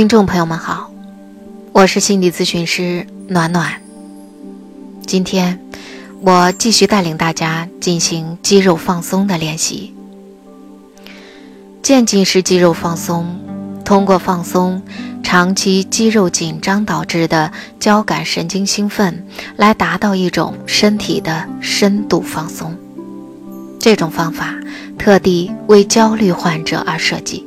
听众朋友们好，我是心理咨询师暖暖。今天我继续带领大家进行肌肉放松的练习。渐进式肌肉放松，通过放松长期肌肉紧张导致的交感神经兴奋，来达到一种身体的深度放松。这种方法特地为焦虑患者而设计。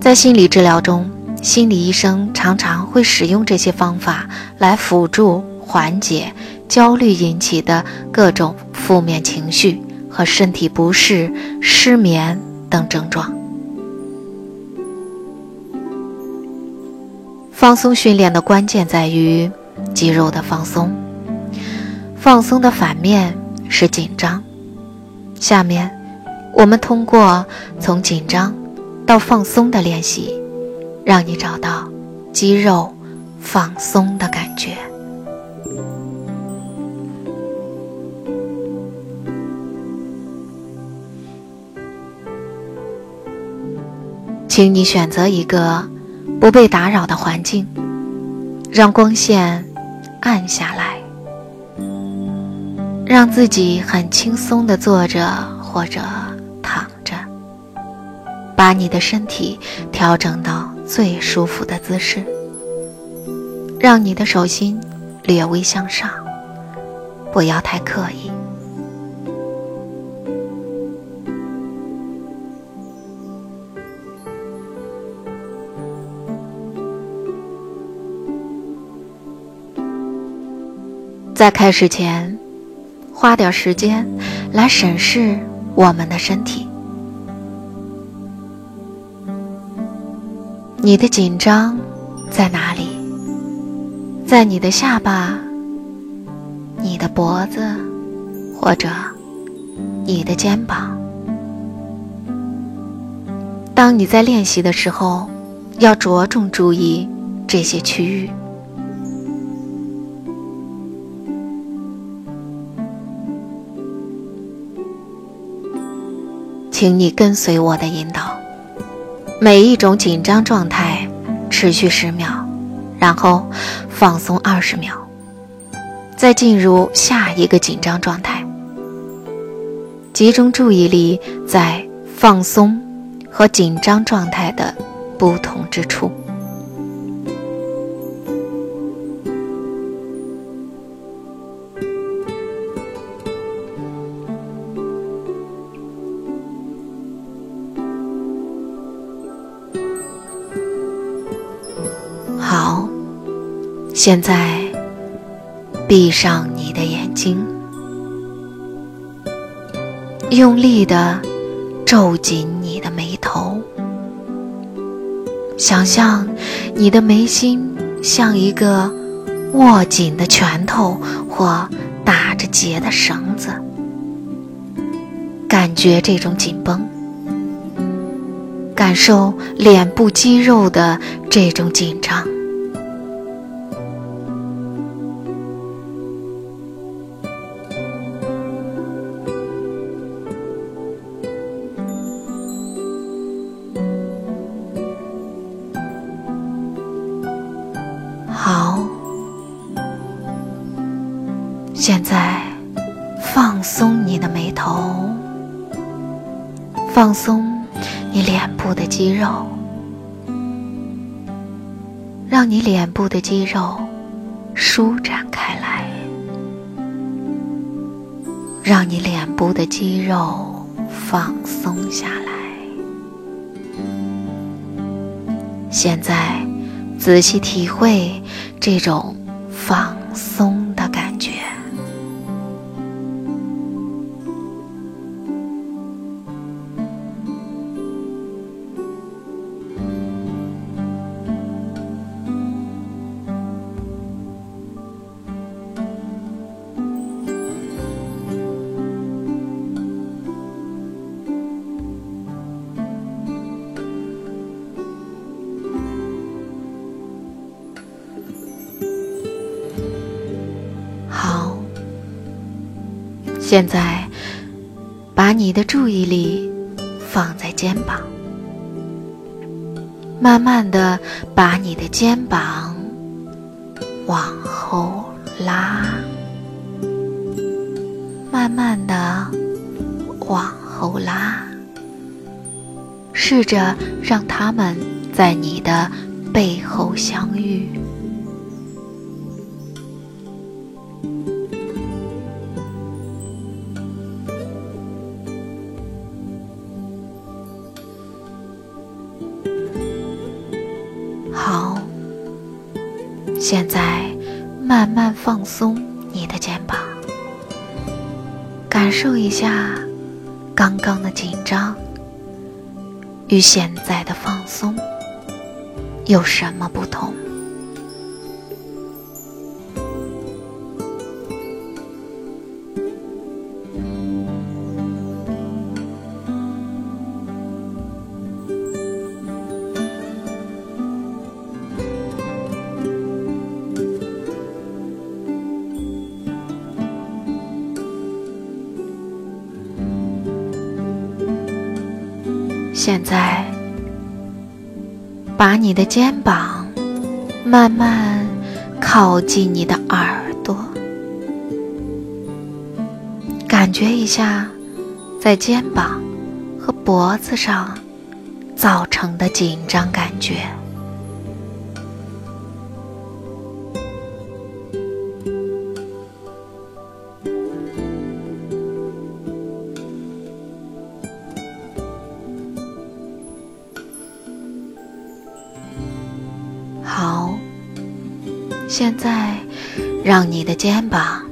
在心理治疗中，心理医生常常会使用这些方法来辅助缓解焦虑引起的各种负面情绪和身体不适、失眠等症状。放松训练的关键在于肌肉的放松，放松的反面是紧张。下面，我们通过从紧张到放松的练习，让你找到肌肉放松的感觉。请你选择一个不被打扰的环境，让光线暗下来。让自己很轻松的坐着或者躺着，把你的身体调整到最舒服的姿势，让你的手心略微向上，不要太刻意。在开始前。花点时间来审视我们的身体。你的紧张在哪里？在你的下巴、你的脖子，或者你的肩膀？当你在练习的时候，要着重注意这些区域。请你跟随我的引导，每一种紧张状态持续十秒，然后放松二十秒，再进入下一个紧张状态。集中注意力在放松和紧张状态的不同之处。现在，闭上你的眼睛，用力的皱紧你的眉头，想象你的眉心像一个握紧的拳头或打着结的绳子，感觉这种紧绷，感受脸部肌肉的这种紧张。放松你脸部的肌肉，让你脸部的肌肉舒展开来，让你脸部的肌肉放松下来。现在，仔细体会这种放松现在，把你的注意力放在肩膀，慢慢的把你的肩膀往后拉，慢慢的往后拉，试着让他们在你的背后相遇。现在慢慢放松你的肩膀，感受一下刚刚的紧张与现在的放松有什么不同。现在，把你的肩膀慢慢靠近你的耳朵，感觉一下在肩膀和脖子上造成的紧张感觉。让你的肩膀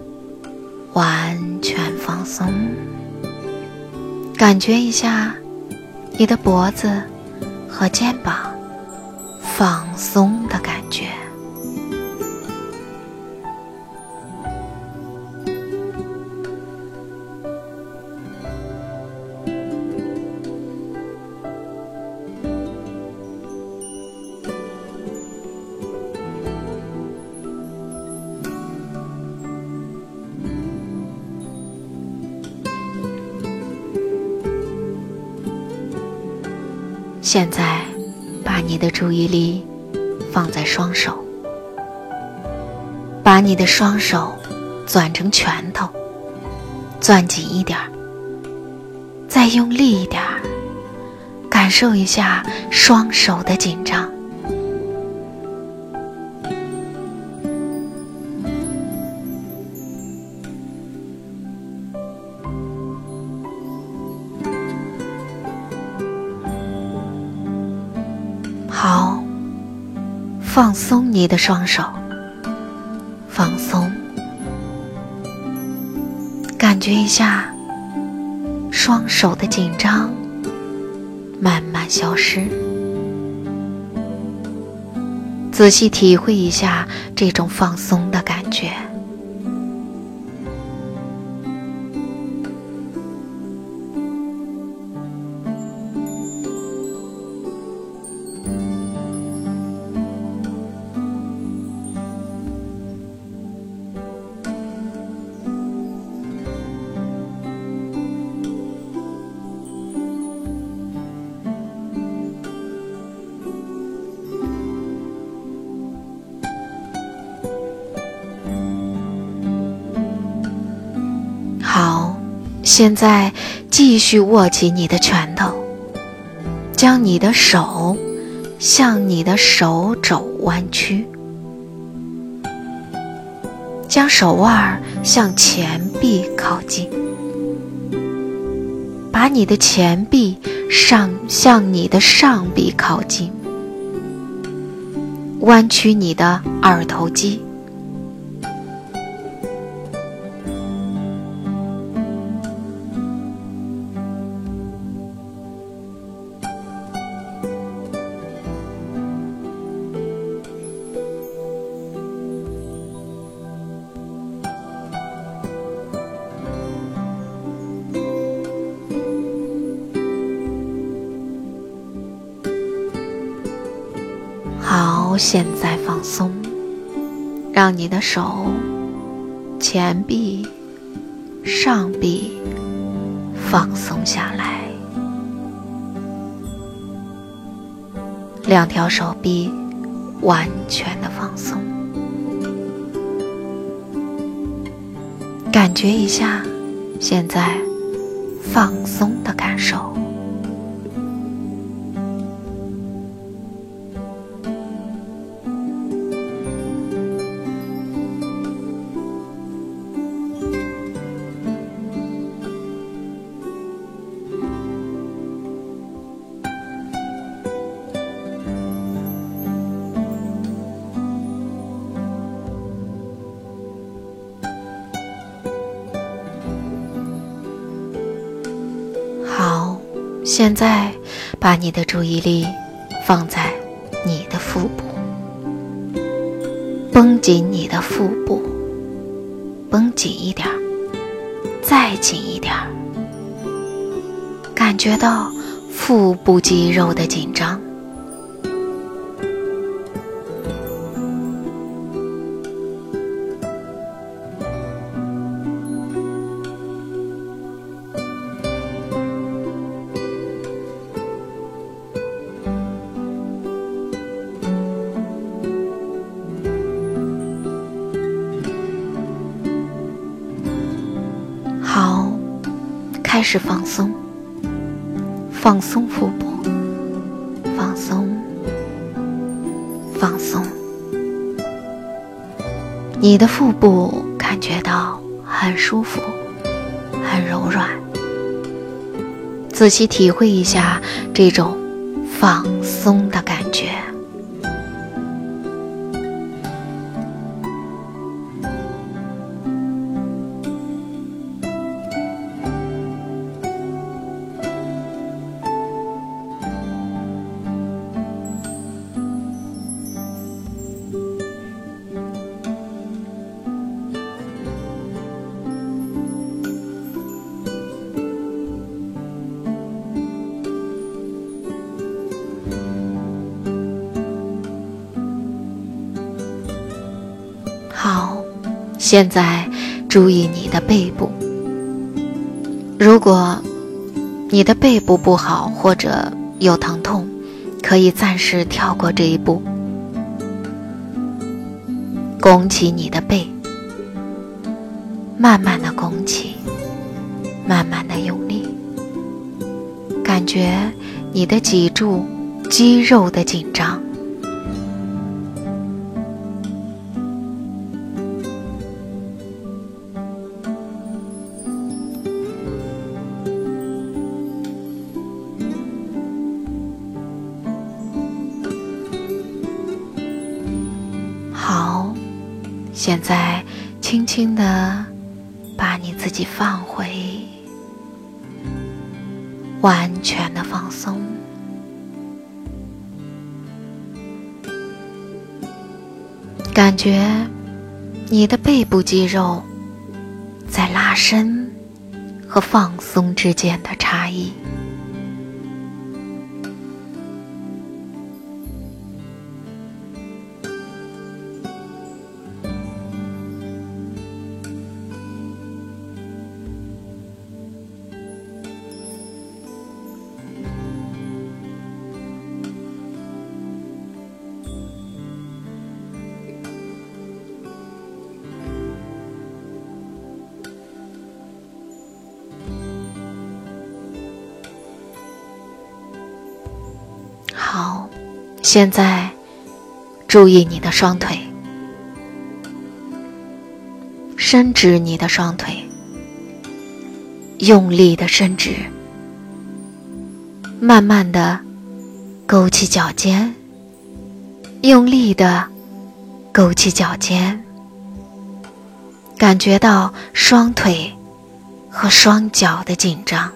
完全放松，感觉一下你的脖子和肩膀放松的感现在，把你的注意力放在双手，把你的双手攥成拳头，攥紧一点儿，再用力一点儿，感受一下双手的紧张。放松你的双手，放松，感觉一下双手的紧张慢慢消失，仔细体会一下这种放松的感觉。现在继续握起你的拳头，将你的手向你的手肘弯曲，将手腕向前臂靠近，把你的前臂上向你的上臂靠近，弯曲你的二头肌。让你的手、前臂、上臂放松下来。两条手臂完全的放松，感觉一下现在放松的感受。现在，把你的注意力放在你的腹部，绷紧你的腹部，绷紧一点儿，再紧一点儿，感觉到腹部肌肉的紧张。是放松，放松腹部，放松，放松。你的腹部感觉到很舒服，很柔软。仔细体会一下这种放松的感现在注意你的背部。如果你的背部不好或者有疼痛，可以暂时跳过这一步。拱起你的背，慢慢的拱起，慢慢的用力，感觉你的脊柱肌肉的紧张。现在，轻轻的把你自己放回，完全的放松，感觉你的背部肌肉在拉伸和放松之间的差异。现在，注意你的双腿，伸直你的双腿，用力的伸直，慢慢的勾起脚尖，用力的勾起脚尖，感觉到双腿和双脚的紧张。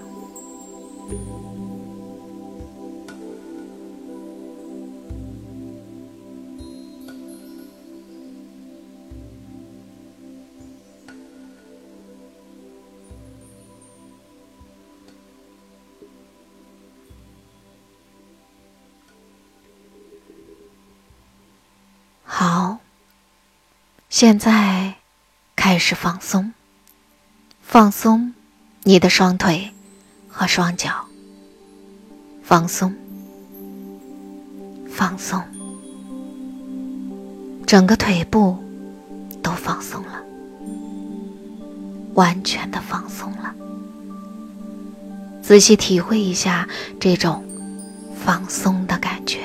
现在开始放松，放松你的双腿和双脚，放松，放松，整个腿部都放松了，完全的放松了。仔细体会一下这种放松的感觉。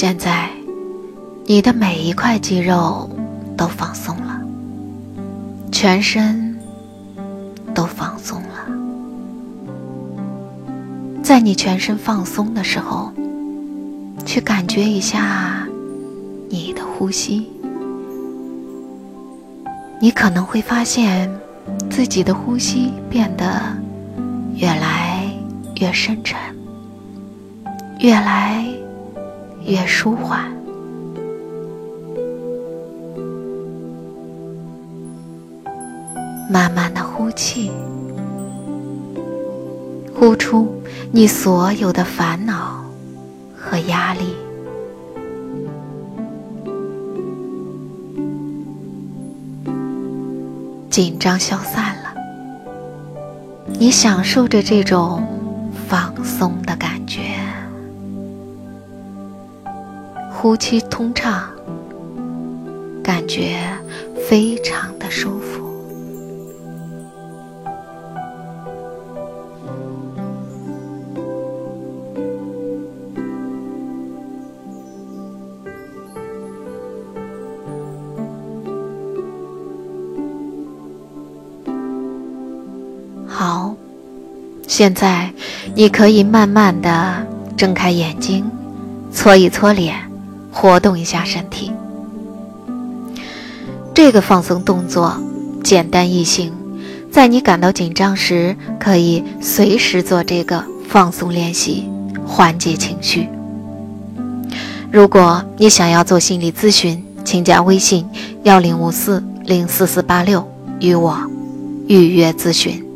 现在，你的每一块肌肉都放松了，全身都放松了。在你全身放松的时候，去感觉一下你的呼吸，你可能会发现自己的呼吸变得越来越深沉，越来。越舒缓，慢慢的呼气，呼出你所有的烦恼和压力，紧张消散了，你享受着这种放松的感觉。呼吸通畅，感觉非常的舒服。好，现在你可以慢慢的睁开眼睛，搓一搓脸。活动一下身体，这个放松动作简单易行，在你感到紧张时，可以随时做这个放松练习，缓解情绪。如果你想要做心理咨询，请加微信幺零五四零四四八六与我预约咨询。